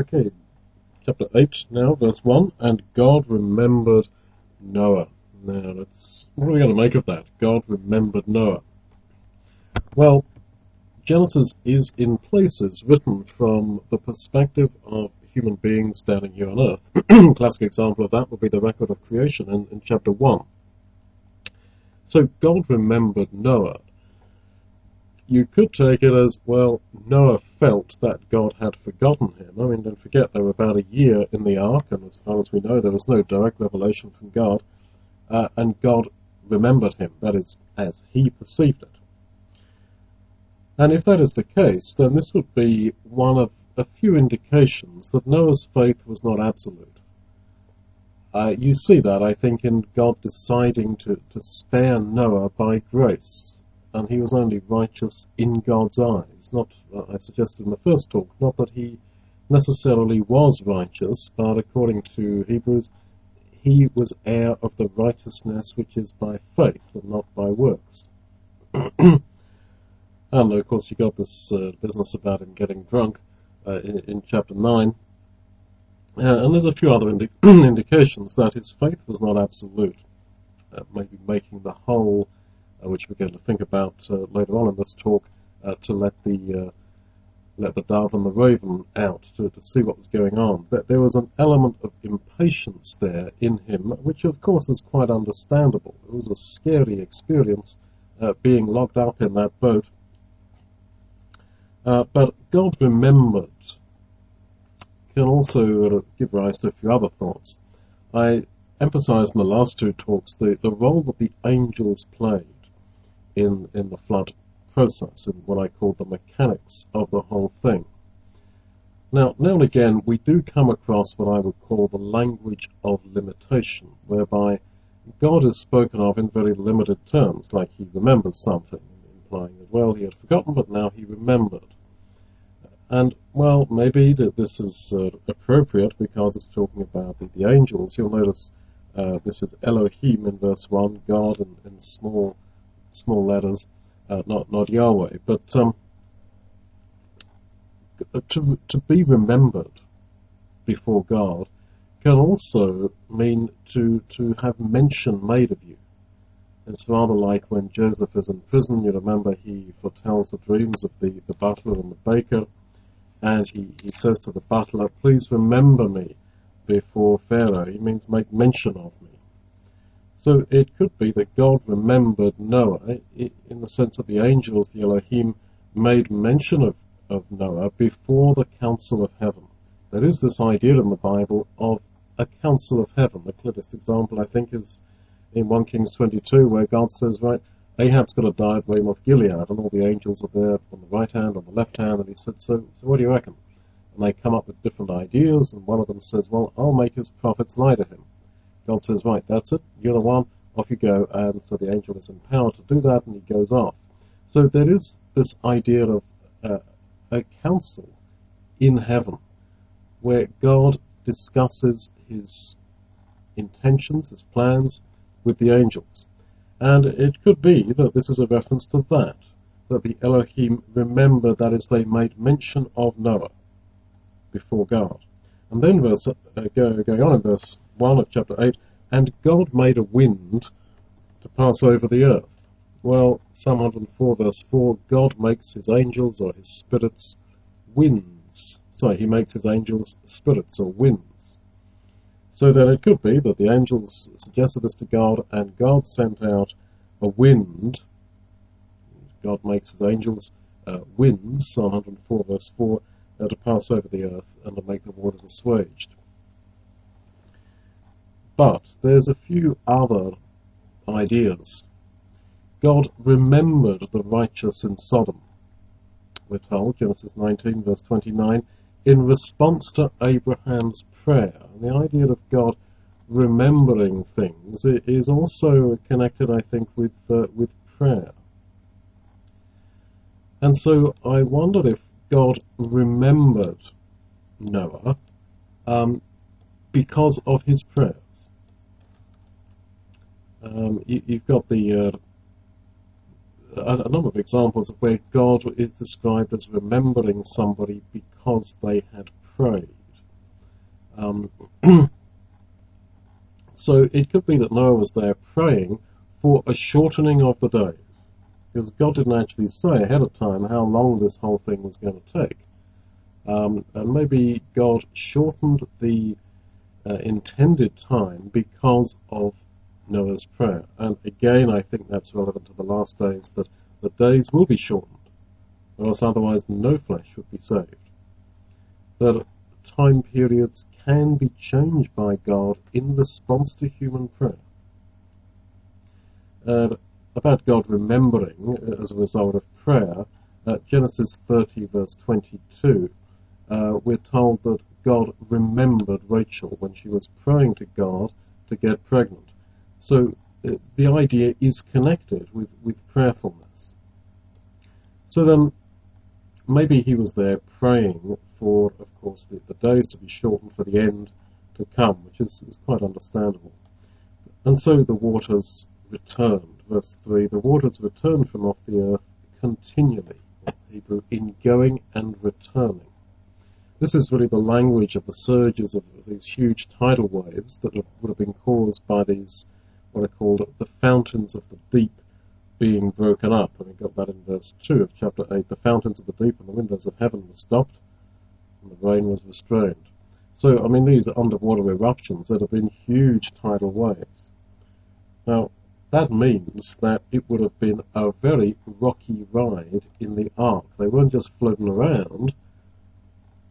Okay, chapter 8 now, verse 1. And God remembered Noah. Now, let's, what are we going to make of that? God remembered Noah. Well, Genesis is in places written from the perspective of human beings standing here on earth. Classic example of that would be the record of creation in, in chapter 1. So God remembered Noah. You could take it as, well, Noah felt that God had forgotten him. I mean, don't forget, they were about a year in the ark, and as far as we know, there was no direct revelation from God, uh, and God remembered him. That is, as he perceived it. And if that is the case, then this would be one of a few indications that Noah's faith was not absolute. Uh, you see that, I think, in God deciding to, to spare Noah by grace. And he was only righteous in God's eyes. Not, uh, I suggested in the first talk, not that he necessarily was righteous, but according to Hebrews, he was heir of the righteousness which is by faith and not by works. and of course, you got this uh, business about him getting drunk uh, in, in, chapter 9. Uh, and there's a few other indi- indications that his faith was not absolute. Uh, maybe making the whole, which we're going to think about uh, later on in this talk, uh, to let the let the dove and the raven out to, to see what was going on. But there was an element of impatience there in him, which of course is quite understandable. It was a scary experience being locked up in that boat. but God remembered can also give rise to a few other thoughts. I emphasized in the last two talks the, the role that the angels played in, in the flood process, in what I call the mechanics of the whole thing. Now, now and again, we do come across what I would call the language of limitation, whereby God is spoken of in very limited terms, like he remembers something, implying that, well, he had forgotten, but now he remembered. And, well, maybe that this is uh, appropriate because it's talking about the, the angels. You'll notice uh, this is Elohim in verse 1, God in, in small small letters, uh, not, not Yahweh. But um, to, to be remembered before God can also mean to, to have mention made of you. It's rather like when Joseph is in prison, you remember he foretells the dreams of the, the butler and the baker, and he, he says to the butler, please remember me before Pharaoh. He means make mention of me. So it could be that God remembered Noah in the sense that the angels, the Elohim, made mention of, of Noah before the council of heaven. There is this idea in the Bible of a council of heaven. The clearest example, I think, is in 1 Kings 22, where God says, right, Ahab's got to die at Ramoth Gilead, and all the angels are there on the right hand, on the left hand, and he said, so, so what do you reckon? And they come up with different ideas, and one of them says, well, I'll make his prophets lie to him. God says, right, that's it, you're the one, off you go, and so the angel is empowered to do that, and he goes off. So there is this idea of uh, a council in heaven, where God discusses his intentions, his plans, with the angels. And it could be that this is a reference to that, that the Elohim remember, that is, they made mention of Noah before God. And then verse, uh, go, going on in verse 1 of chapter 8, and God made a wind to pass over the earth. Well, Psalm 104 verse 4, God makes his angels or his spirits winds. Sorry, he makes his angels spirits or winds. So then it could be that the angels suggested this to God, and God sent out a wind. God makes his angels uh, winds, Psalm 104 verse 4, uh, to pass over the earth and to make the waters assuaged. But there's a few other ideas. God remembered the righteous in Sodom, we're told, Genesis 19 verse 29, in response to Abraham's prayer. And the idea of God remembering things is also connected, I think, with uh, with prayer. And so I wondered if God remembered Noah um, because of his prayers. Um, you, have got the uh, a, a number of examples of where God is described as remembering somebody because they had prayed. Um, so it could be that Noah was there praying for a shortening of the days, because God didn't actually say ahead of time how long this whole thing was going to take. Um, and maybe God shortened the uh, intended time because of Noah's prayer. And again, I think that's relevant to the last days that the days will be shortened, or else otherwise no flesh would be saved. That time periods can be changed by God in response to human prayer. Uh, about God remembering uh, as a result of prayer, uh, Genesis 30 verse 22, uh, we're told that God remembered Rachel when she was praying to God to get pregnant. So uh, the idea is connected with, with prayerfulness. So then, maybe he was there praying for, of course, the, the days to be shortened for the end to come, which is, is quite understandable. And so the waters returned. Verse 3 The waters returned from off the earth continually, Hebrew, in going and returning. This is really the language of the surges of these huge tidal waves that would have been caused by these, what are called the fountains of the deep being broken up. And we got that in verse 2 of chapter 8. The fountains of the deep and the windows of heaven were stopped, and the rain was restrained. So, I mean, these are underwater eruptions that have been huge tidal waves. Now, that means that it would have been a very rocky ride in the ark. They weren't just floating around,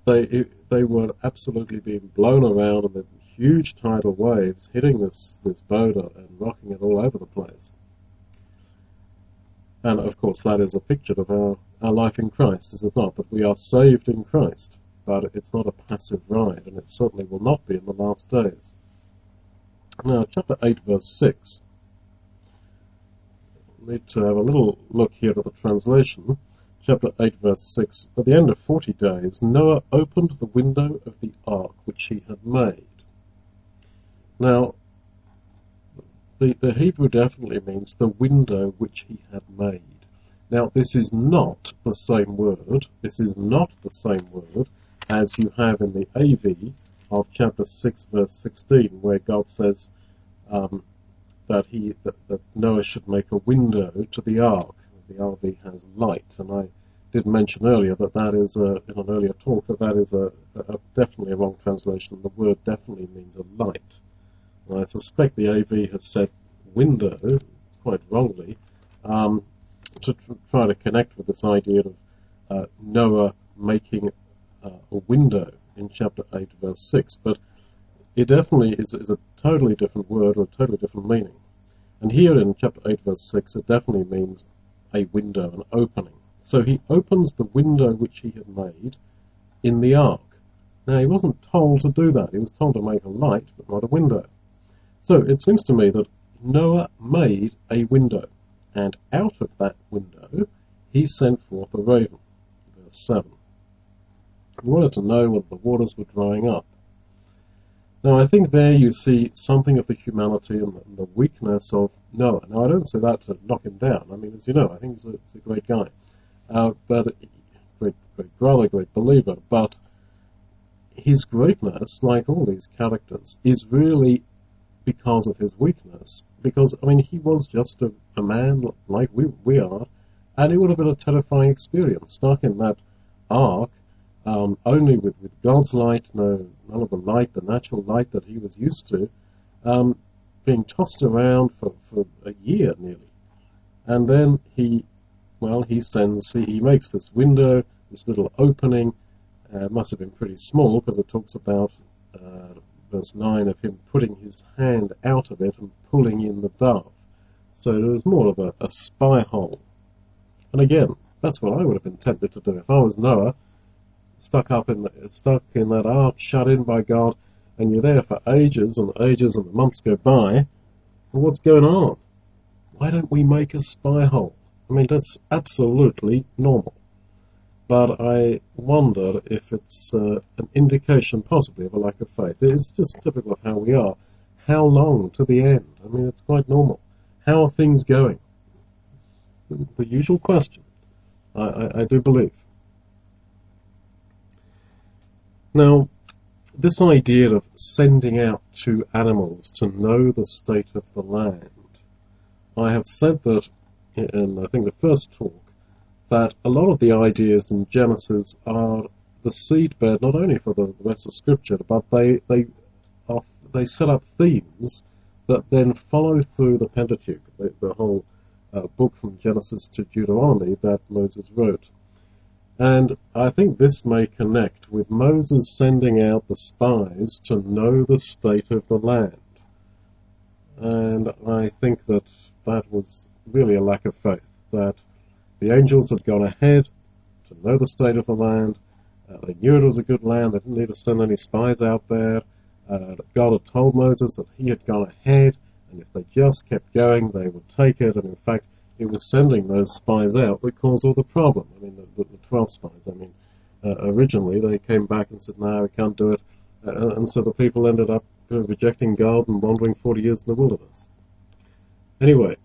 they they were absolutely being blown around and the huge tidal waves hitting this this boat and rocking it all over the place. And of course, that is a picture of our, our life in Christ, is it not? That we are saved in Christ, but it's not a passive ride, and it certainly will not be in the last days. Now, chapter 8, verse 6. We need to have a little look here at the translation chapter 8, verse 6, At the end of forty days, Noah opened the window of the ark which he had made. Now, the, the Hebrew definitely means the window which he had made. Now, this is not the same word, this is not the same word as you have in the AV of chapter 6, verse 16, where God says um, that, he, that, that Noah should make a window to the ark the RV has light, and I did mention earlier that that is a, in an earlier talk that that is a, a, definitely a wrong translation. The word definitely means a light. And I suspect the AV has said window quite wrongly um, to tr- try to connect with this idea of uh, Noah making uh, a window in chapter 8, verse 6. But it definitely is, is a totally different word or a totally different meaning. And here in chapter 8, verse 6, it definitely means a window, an opening. So he opens the window which he had made in the ark. Now he wasn't told to do that. He was told to make a light, but not a window. So it seems to me that Noah made a window, and out of that window he sent forth a raven. Verse 7. He wanted to know whether the waters were drying up. Now, I think there you see something of the humanity and the, weakness of Noah. Now, I don't say that to knock him down. I mean, as you know, I think he's a, he's a great guy, uh, but great, great brother, great believer. But his greatness, like all these characters, is really because of his weakness. Because I mean, he was just a, a man like we we are, and it would have been a terrifying experience stuck in that ark um, only with, with God's light, no, none of the light, the natural light that he was used to, um, being tossed around for, for a year nearly. And then he, well, he sends, he, he makes this window, this little opening, uh, must have been pretty small because it talks about uh, verse 9 of him putting his hand out of it and pulling in the dove. So it was more of a, a spy hole. And again, that's what I would have been tempted to do. If I was Noah, stuck up in the, stuck in that ark, shut in by God, and you're there for ages and ages and the months go by. Well, what's going on? Why don't we make a spy hole? I mean, that's absolutely normal. But I wonder if it's uh, an indication possibly of a lack of faith. It's just typical of how we are. How long to the end? I mean, it's quite normal. How are things going? It's the usual question. I, I, I do believe. Now, this idea of sending out two animals to know the state of the land, I have said that in I think the first talk that a lot of the ideas in Genesis are the seedbed not only for the rest of Scripture, but they they are, they set up themes that then follow through the Pentateuch, the, the whole uh, book from Genesis to Deuteronomy that Moses wrote. And I think this may connect with Moses sending out the spies to know the state of the land. And I think that that was really a lack of faith, that the angels had gone ahead to know the state of the land. Uh, they knew it was a good land. They didn't need to send any spies out there. Uh, God had told Moses that he had gone ahead, and if they just kept going, they would take it. And in fact, it was sending those spies out that caused all the problem. I mean, the, the, the 12 spies. I mean, uh, originally they came back and said, no, we can't do it. Uh, and so the people ended up rejecting God and wandering 40 years in the wilderness. Anyway,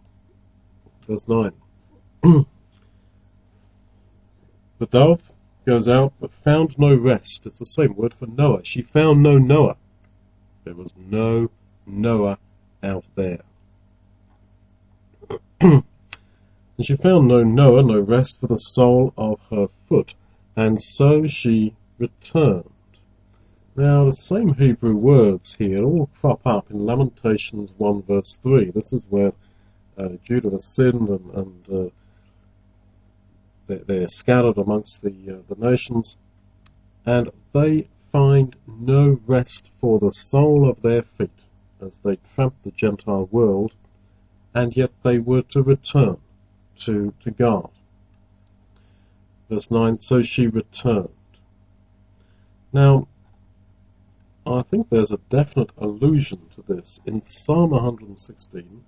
verse 9. the dove goes out but found no rest. It's the same word for Noah. She found no Noah. There was no Noah out there. and she found no Noah, no rest for the sole of her foot, and so she returned. Now, the same Hebrew words here all crop up in Lamentations 1 verse 3. This is where uh, Judah has sinned and, and uh, they're, scattered amongst the, uh, the nations, and they find no rest for the sole of their feet as they tramp the Gentile world, and yet they were to return to, to God. Verse 9, so she returned. Now, I think there's a definite allusion to this in Psalm 116,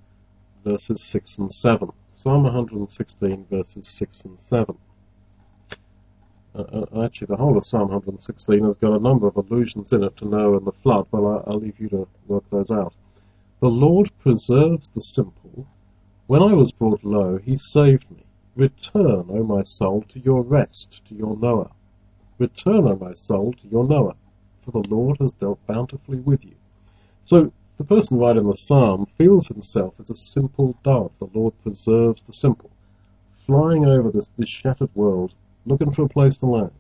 verses 6 and 7. Psalm 116, verses 6 and 7. Uh, uh, actually, the whole of Psalm 116 has got a number of allusions in it to Noah and the flood, but I, I'll leave you to work those out. The Lord preserves the simple. When I was brought low, he saved me. Return, O my soul, to your rest, to your Noah. Return, O my soul, to your Noah, for the Lord has dealt bountifully with you. So the person writing the psalm feels himself as a simple dove. The Lord preserves the simple, flying over this, this shattered world, looking for a place to land.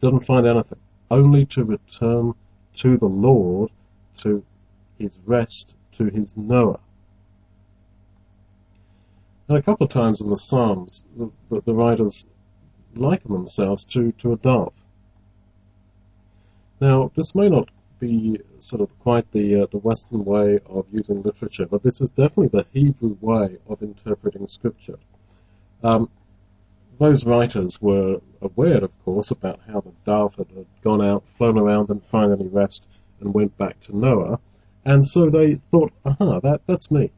Doesn't find anything, only to return to the Lord, to his rest, to his Noah. And a couple of times in the Psalms, the, the, the writers liken themselves to, to a dove. Now, this may not be sort of quite the uh, the Western way of using literature, but this is definitely the Hebrew way of interpreting scripture. Um, those writers were aware, of course, about how the dove had, had gone out, flown around, and finally rest and went back to Noah, and so they thought, aha, that that's me,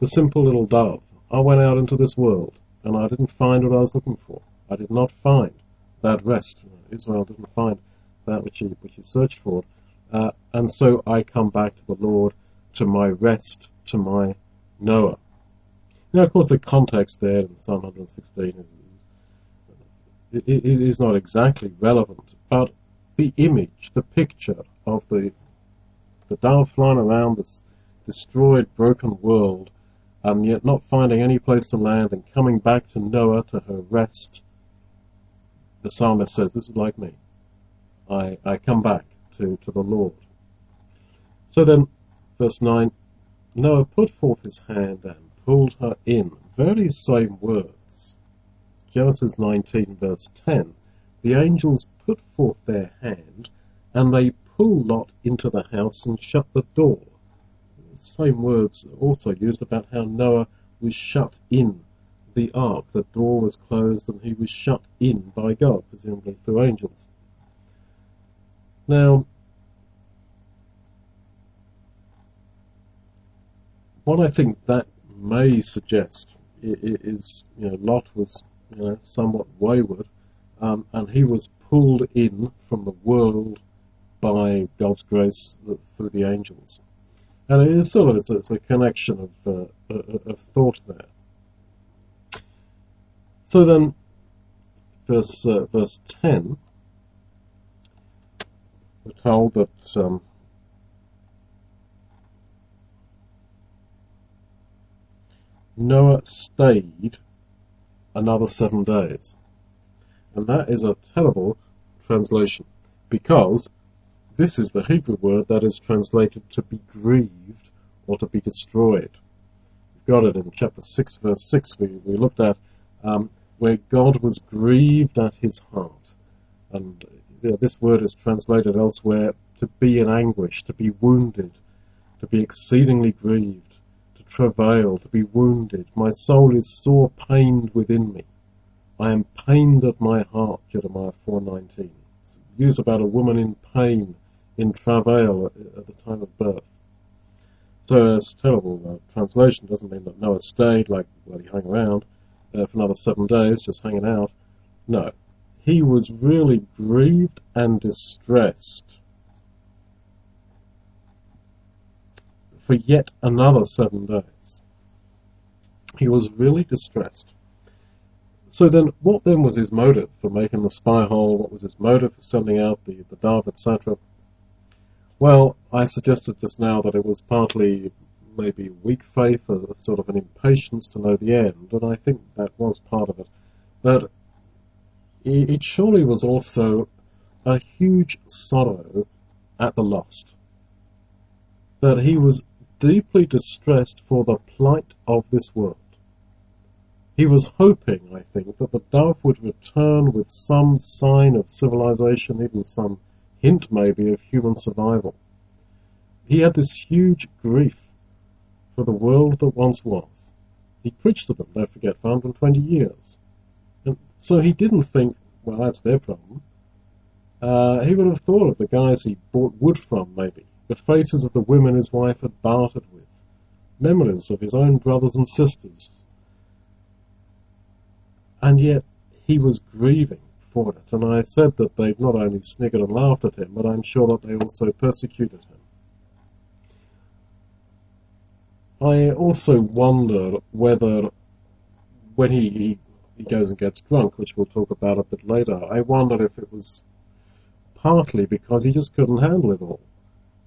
the simple little dove. I went out into this world, and I didn't find what I was looking for. I did not find that rest. Israel didn't find that which he, which he searched for. Uh, and so I come back to the Lord, to my rest, to my Noah. Now, of course, the context there in Psalm 116 is, it, it is not exactly relevant, but the image, the picture of the the dove flying around this destroyed, broken world, and yet not finding any place to land and coming back to Noah to her rest. The psalmist says, "This is like me. I I come back to, to the Lord. So then, verse 9, Noah put forth his hand and pulled her in. Very same words. Genesis 19, verse 10. The angels put forth their hand, and they pulled Lot into the house and shut the door. Same words also used about how Noah was shut in the ark. The door was closed and he was shut in by God, presumably through angels. Now, what I think that may suggest is, you know, Lot was, you know, somewhat wayward, um, and he was pulled in from the world by God's grace through the angels. And it is sort of it's a, it's a connection of, uh, of thought there. So then, verse uh, verse ten told that um, Noah stayed another seven days. And that is a terrible translation because this is the Hebrew word that is translated to be grieved or to be destroyed. We've got it in chapter 6, verse 6, we, we looked at um, where God was grieved at his heart. And you know, this word is translated elsewhere to be in anguish, to be wounded, to be exceedingly grieved, to travail, to be wounded. My soul is sore pained within me. I am pained at my heart, Jeremiah 4.19. Used about a woman in pain, in travail at, at the time of birth. So it's terrible uh, translation. Doesn't mean that Noah stayed like well he hung around uh, for another seven days, just hanging out. No, he was really grieved and distressed for yet another seven days. He was really distressed. So then, what then was his motive for making the spy hole? What was his motive for sending out the, the dove, etc.? Well, I suggested just now that it was partly maybe weak faith, a, sort of an impatience to know the end, and I think that was part of it. But it surely was also a huge sorrow at the lost. That he was deeply distressed for the plight of this world. He was hoping, I think, that the dove would return with some sign of civilization, even some hint maybe of human survival. He had this huge grief for the world that once was. He preached to them, don't forget, for 120 years. And so he didn't think, well, that's their problem. Uh, he would have thought of the guys he bought wood from, maybe, the faces of the women his wife had bartered with, memories of his own brothers and sisters. And yet he was grieving for it, and I said that they'd not only sniggered and laughed at him, but I'm sure that they also persecuted him. I also wonder whether when he, he, he goes and gets drunk, which we'll talk about a bit later, I wonder if it was partly because he just couldn't handle it all.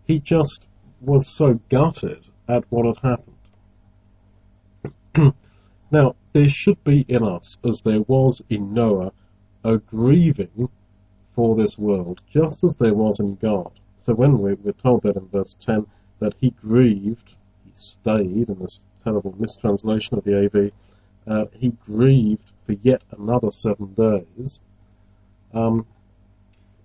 He just was so gutted at what had happened. now, there should be in us, as there was in Noah, a grieving for this world, just as there was in God. So when we're, we're told that in verse 10 that he grieved he stayed, in this terrible mistranslation of the AV, uh, he grieved for yet another seven days. Um,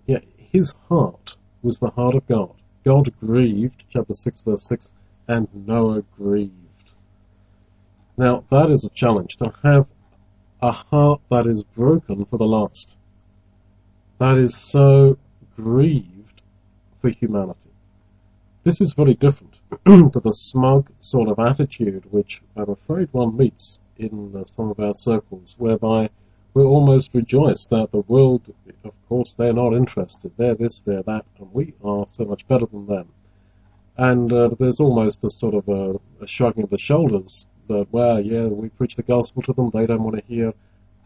yeah, his heart was the heart of God. God grieved, chapter 6, verse 6, and Noah grieved. Now, that is a challenge, to have a heart that is broken for the lost. That is so grieved for humanity. This is very different to the smug sort of attitude which I'm afraid one meets in some of our circles, whereby we almost rejoice that the world, of course, they're not interested. They're this, they're that, and we are so much better than them. And uh, there's almost a sort of a, a shrugging of the shoulders that, well, yeah, we preach the gospel to them, they don't want to hear,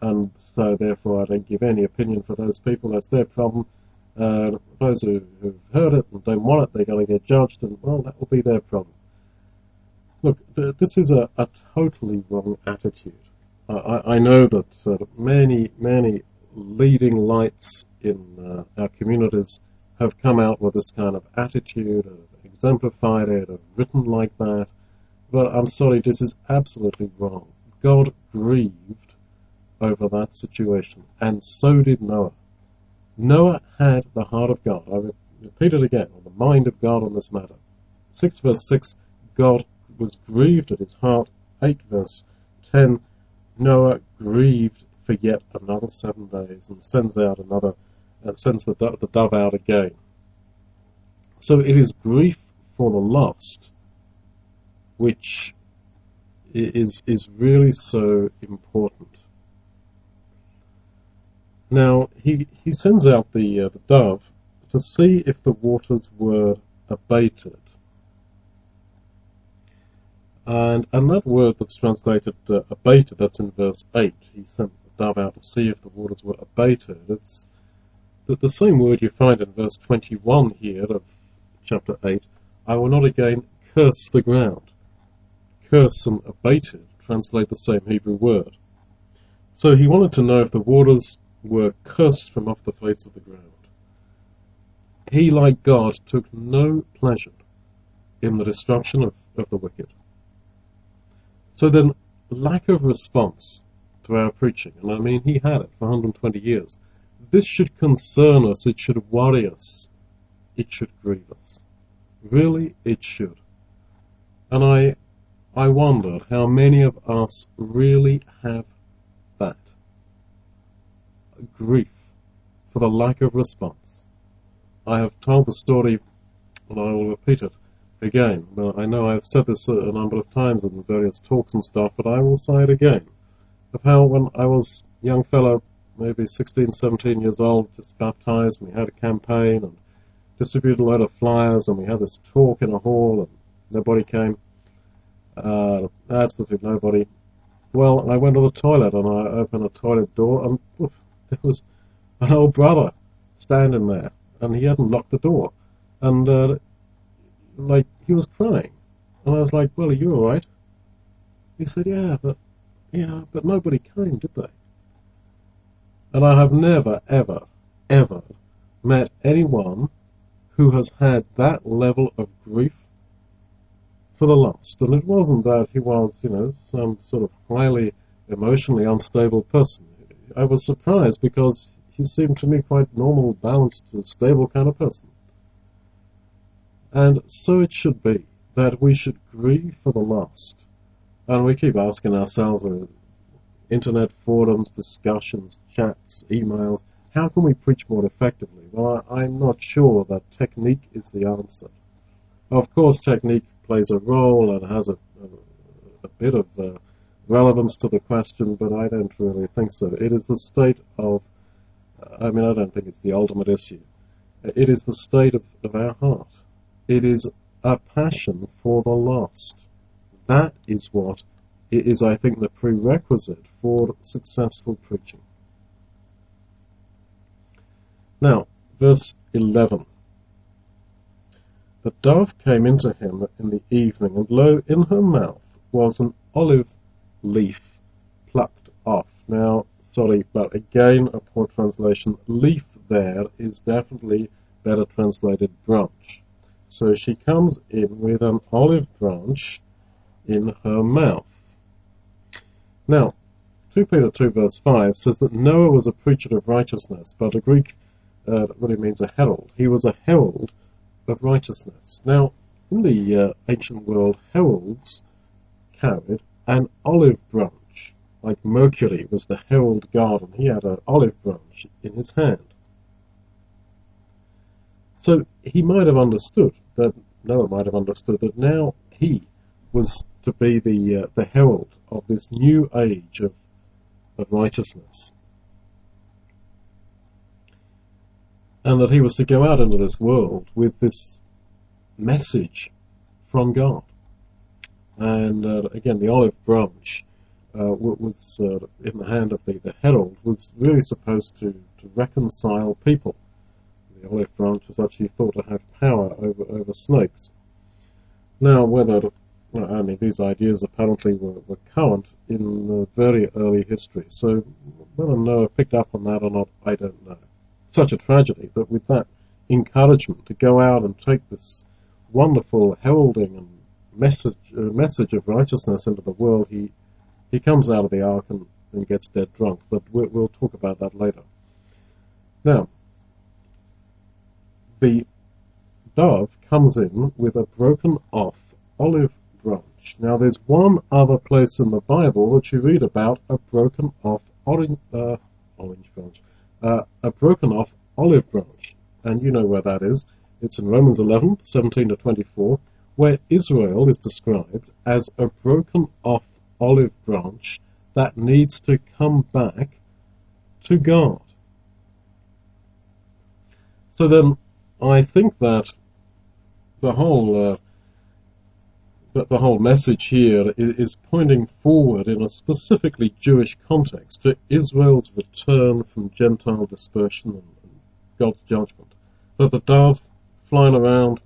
and so therefore I don't give any opinion for those people. That's their problem. Uh, those who, who've heard it and don't want it, they're going to get judged, and well, that will be their problem. Look, th- this is a, a, totally wrong attitude. I, I know that uh, many, many leading lights in uh, our communities have come out with this kind of attitude, have exemplified it, have written like that, but I'm sorry, this is absolutely wrong. God grieved over that situation, and so did Noah. Noah had the heart of God. I repeat it again, or the mind of God on this matter. 6 verse 6, God was grieved at his heart. 8 verse 10, Noah grieved for yet another seven days and sends out another, and sends the, the dove out again. So it is grief for the lost which is, is really so important. Now, he, he sends out the, uh, the dove to see if the waters were abated. And, that word that's translated uh, abated, that's in verse 8. He sent the dove out to see if the waters were abated. It's, that the same word you find in verse 21 here of chapter 8, I will not again curse the ground. Curse and abated translate the same Hebrew word. So he wanted to know if the waters were cursed from off the face of the ground. He, like God, took no pleasure in the destruction of, of the wicked. So then, lack of response to our preaching, and I mean he had it for 120 years, this should concern us, it should worry us, it should grieve us. Really, it should. And I, I wondered how many of us really have that. Grief for the lack of response. I have told the story, and I will repeat it again. I know I've said this a number of times in various talks and stuff, but I will say it again. Of how when I was a young fellow, maybe 16, 17 years old, just baptized, we had a campaign and distributed a load of flyers, and we had this talk in a hall, and nobody came. Uh, absolutely nobody. Well, I went to the toilet and I opened a toilet door, and oof, there was an old brother standing there, and he hadn't locked the door, and uh, like he was crying, and I was like, "Well, are you all right?" He said, "Yeah, but yeah, but nobody came, did they?" And I have never, ever, ever met anyone who has had that level of grief for the lost. And it wasn't that he was, you know, some sort of highly emotionally unstable person. I was surprised because he seemed to me quite normal, balanced, stable kind of person. And so it should be that we should grieve for the lost. And we keep asking ourselves, uh, internet forums, discussions, chats, emails, how can we preach more effectively? Well, I, I'm not sure that technique is the answer. Of course, technique plays a role and has a, a, a bit of uh, relevance to the question, but I don't really think so. It is the state of, I mean, I don't think it's the ultimate issue. It is the state of, of our heart. It is a passion for the lost. That is what it is, I think, the prerequisite for successful preaching. Now, verse 11. The dove came into him in the evening, and lo, in her mouth was an olive leaf plucked off. Now, sorry, but again, a poor translation. Leaf there is definitely better translated branch. So she comes in with an olive branch in her mouth. Now, 2 Peter 2 verse 5 says that Noah was a preacher of righteousness, but a Greek uh, really means a herald. He was a herald of righteousness. Now, in the uh, ancient world, heralds carried an olive branch, like Mercury was the herald god, and he had an olive branch in his hand. So he might have understood that Noah might have understood that now he was to be the uh, the herald of this new age of of righteousness. and that he was to go out into this world with this message from God. And uh, again, the olive branch uh, was uh, in the hand of the, the herald was really supposed to, to reconcile people. The olive branch was actually thought to have power over over snakes. Now, whether I mean, these ideas apparently were, were current in the very early history. So whether Noah picked up on that or not, I don't know such a tragedy, but with that encouragement to go out and take this wonderful heralding and message uh, message of righteousness into the world, he he comes out of the ark and, and gets dead drunk. But we'll, we'll talk about that later. Now, the dove comes in with a broken off olive branch. Now, there's one other place in the Bible that you read about a broken off orange, uh, orange branch, uh, a broken off olive branch. And you know where that is. It's in Romans 11, 17 to 24, where Israel is described as a broken off olive branch that needs to come back to God. So then, I think that the whole uh, that the whole message here is pointing forward in a specifically Jewish context to Israel's return from Gentile dispersion and God's judgment. But the dove flying around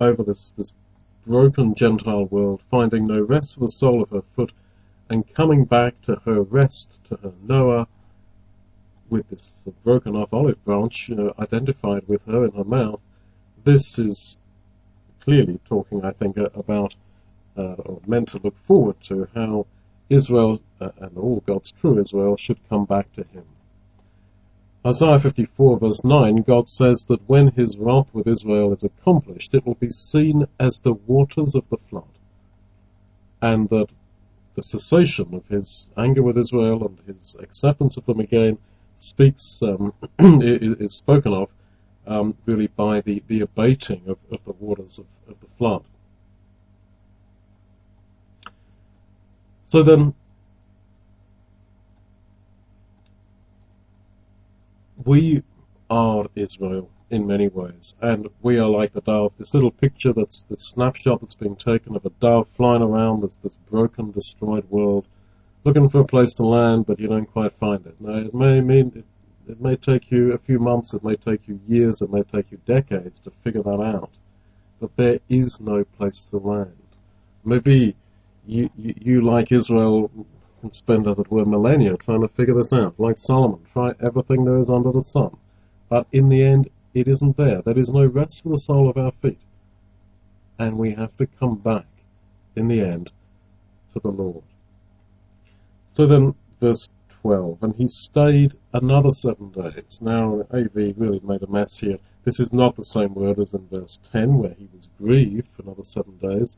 over this, this broken Gentile world, finding no rest for the sole of her foot, and coming back to her rest, to her Noah, with this broken off olive branch uh, identified with her in her mouth, this is clearly talking, I think, about, uh, or meant to look forward to how Israel uh, and all God's true Israel should come back to Him. Isaiah 54 verse 9, God says that when His wrath with Israel is accomplished, it will be seen as the waters of the flood. And that the cessation of His anger with Israel and His acceptance of them again speaks, um, is spoken of um, really by the, the abating of, of the waters of, of the flood. So then, we are Israel in many ways, and we are like the dove. This little picture, that's the snapshot that's being taken of a dove flying around this, this broken, destroyed world, looking for a place to land, but you don't quite find it. Now, it may mean it, it may take you a few months, it may take you years, it may take you decades to figure that out. But there is no place to land. Maybe you, you, you like Israel, can spend, as it were, millennia trying to figure this out. Like Solomon, try everything there is under the sun. But in the end, it isn't there. There is no rest for the sole of our feet. And we have to come back, in the end, to the Lord. So then, verse 12, and he stayed another seven days. Now, AV really made a mess here. This is not the same word as in verse 10, where he was grieved for another seven days.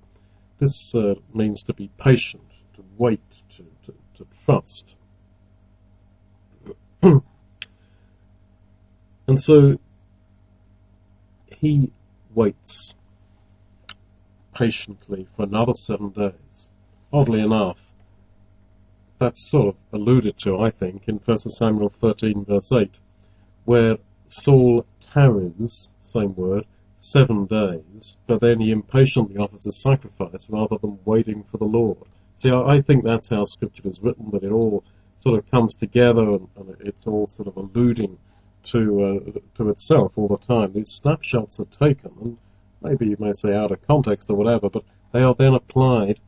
This uh, means to be patient, to wait, to, to, to trust. and so he waits patiently for another seven days. Oddly enough, that's sort of alluded to, I think, in 1 Samuel 13, verse 8, where Saul tarries, same word, seven days, but then he impatiently offers a sacrifice rather than waiting for the Lord. See, I think that's how Scripture is written, that it all sort of comes together and, and it's all sort of alluding to uh, to itself all the time. These snapshots are taken, and maybe you may say out of context or whatever, but they are then applied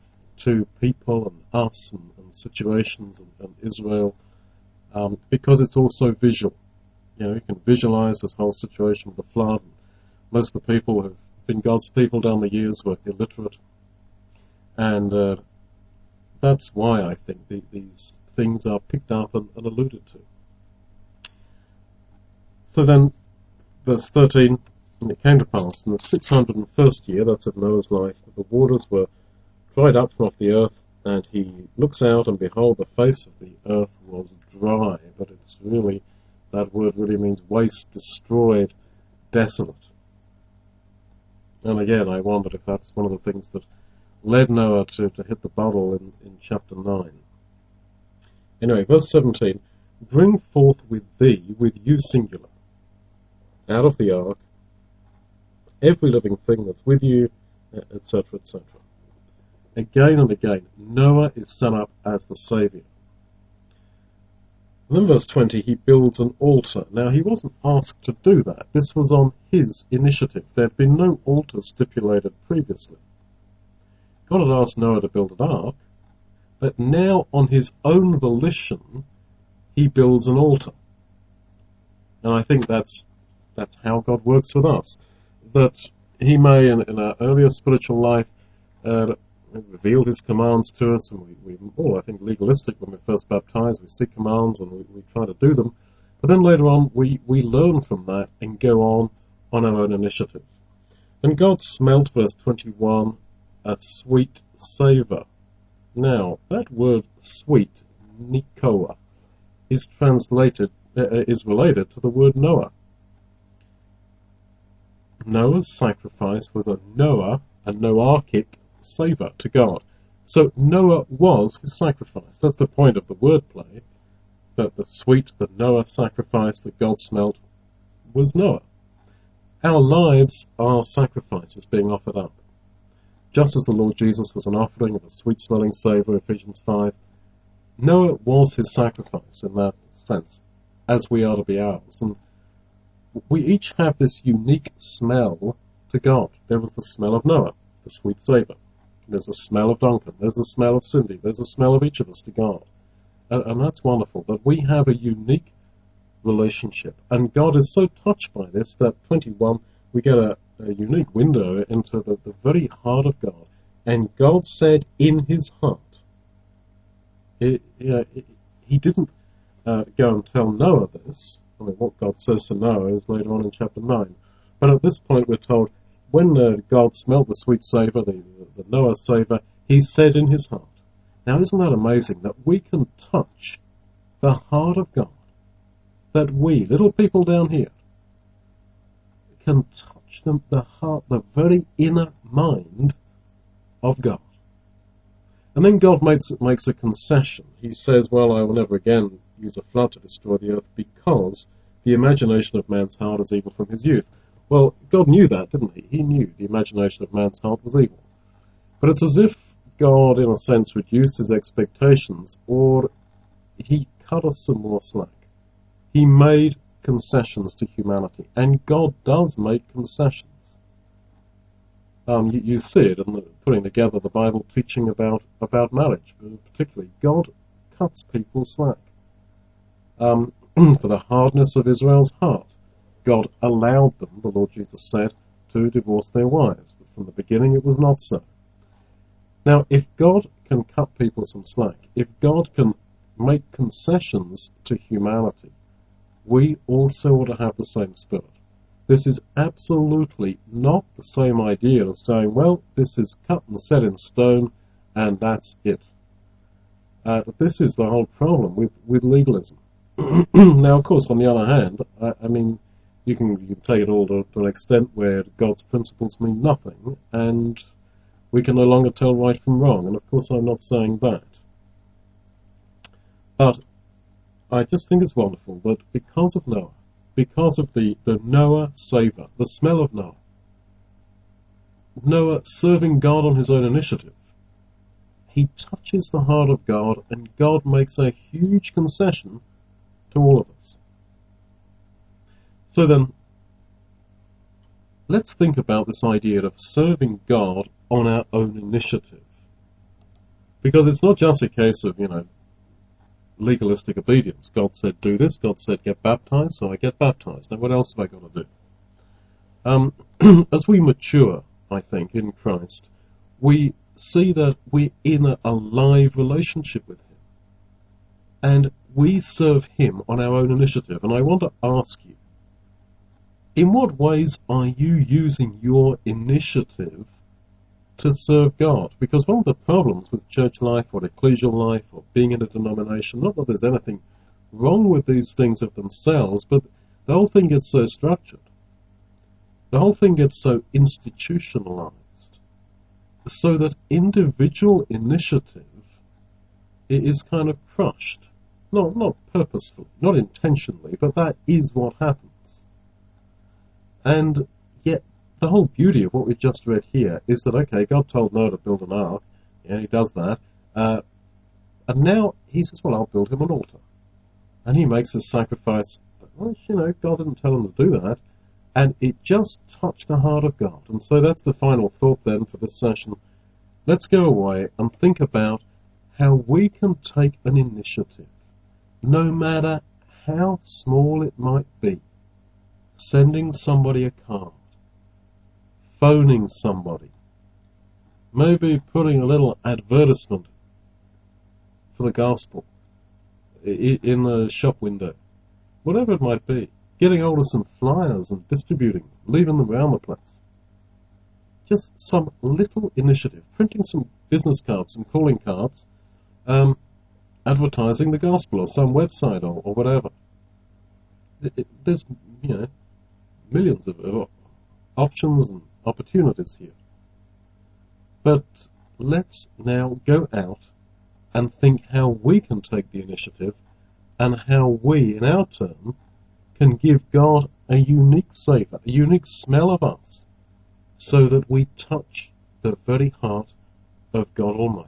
to people and us and, and situations and, and Israel um, because it's also visual. You know, you can visualize this whole situation with the flood most of the people who have been God's people down the years were illiterate. And uh, that's why I think the, these things are picked up and, and alluded to. So then, verse 13, and it came to pass in the 601st year, that's of Noah's life, that the waters were dried up from off the earth, and he looks out, and behold, the face of the earth was dry. But it's really, that word really means waste, destroyed, desolate. And again, I wondered if that's one of the things that led Noah to, to hit the bottle in, in chapter 9. Anyway, verse 17 Bring forth with thee, with you singular, out of the ark, every living thing that's with you, etc., etc. Again and again, Noah is set up as the Saviour. And in verse 20, he builds an altar. Now, he wasn't asked to do that. This was on his initiative. There had been no altar stipulated previously. God had asked Noah to build an ark, but now on his own volition, he builds an altar. And I think that's, that's how God works with us. That he may, in, in our earlier spiritual life, uh, revealed his commands to us, and we, we all, I think, legalistic when we first baptize. We see commands and we, we try to do them. But then later on, we, we learn from that and go on on our own initiative. And God smelt, verse 21, a sweet savour. Now, that word sweet, Nikoa, is translated, uh, is related to the word Noah. Noah's sacrifice was a Noah, a Noachic savor to God. So Noah was his sacrifice. That's the point of the wordplay. That the sweet that Noah sacrificed that God smelt was Noah. Our lives are sacrifices being offered up. Just as the Lord Jesus was an offering of a sweet smelling savour, Ephesians 5, Noah was his sacrifice in that sense, as we are to be ours. And we each have this unique smell to God. There was the smell of Noah, the sweet savour. There's a smell of Duncan. There's a smell of Cindy. There's a smell of each of us to God. And, and that's wonderful. But we have a unique relationship. And God is so touched by this that 21, we get a, a unique window into the, the very heart of God. And God said in his heart, it, it, he didn't uh, go and tell Noah this. I mean, what God says to Noah is later on in chapter 9. But at this point, we're told when uh, God smelled the sweet savour, the, the Noah savour, he said in his heart. Now, isn't that amazing that we can touch the heart of God? That we, little people down here, can touch them, the heart, the very inner mind of God. And then God makes, makes a concession. He says, well, I will never again use a flood to destroy the earth because the imagination of man's heart is evil from his youth. Well, God knew that, didn't he? He knew the imagination of man's heart was evil. But it's as if God, in a sense, reduced his expectations, or he cut us some more slack. He made concessions to humanity, and God does make concessions. Um, you, you, see it in the, putting together the Bible teaching about, about marriage, particularly. God cuts people slack. Um, for the hardness of Israel's heart, God allowed them, the Lord Jesus said, to divorce their wives. But from the beginning it was not so. Now, if God can cut people some slack, if God can make concessions to humanity, we also ought to have the same spirit. This is absolutely not the same idea as saying, well, this is cut and set in stone, and that's it. Uh, this is the whole problem with, with legalism. now, of course, on the other hand, I, I mean, you can, you can take it all to, to, an extent where God's principles mean nothing, and we can no longer tell right from wrong. And of course, I'm not saying that. But I just think it's wonderful that because of Noah, because of the, the Noah savor, the smell of Noah. Noah serving God on his own initiative. He touches the heart of God, and God makes a huge concession to all of us. So then, let's think about this idea of serving God on our own initiative. Because it's not just a case of, you know, legalistic obedience. God said, do this. God said, get baptized. So I get baptized. Now, what else have I got to do? Um, as we mature, I think, in Christ, we see that we're in a, a live relationship with Him. And we serve Him on our own initiative. And I want to ask you, in what ways are you using your initiative to serve God. Because one of the problems with church life or ecclesial life or being in a denomination, not that there's anything wrong with these things of themselves, but the whole thing gets so structured. The whole thing gets so institutionalized so that individual initiative is kind of crushed. Not, not purposefully, not intentionally, but that is what happens. And yet the whole beauty of what we've just read here is that, okay, God told Noah to build an ark. Yeah, he does that. Uh, and now he says, well, I'll build him an altar. And he makes a sacrifice. Well, you know, God didn't tell him to do that. And it just touched the heart of God. And so that's the final thought then for this session. Let's go away and think about how we can take an initiative, no matter how small it might be, sending somebody a card, phoning somebody, maybe putting a little advertisement for the gospel in the shop window, whatever it might be, getting hold of some flyers and distributing leaving them around the place. Just some little initiative, printing some business cards, some calling cards, um, advertising the gospel or some website or, or whatever. It, it, there's, you know, millions of, options and opportunities here. But let's now go out and think how we can take the initiative and how we, in our turn, can give God a unique savor, a unique smell of us, so that we touch the very heart of God Almighty.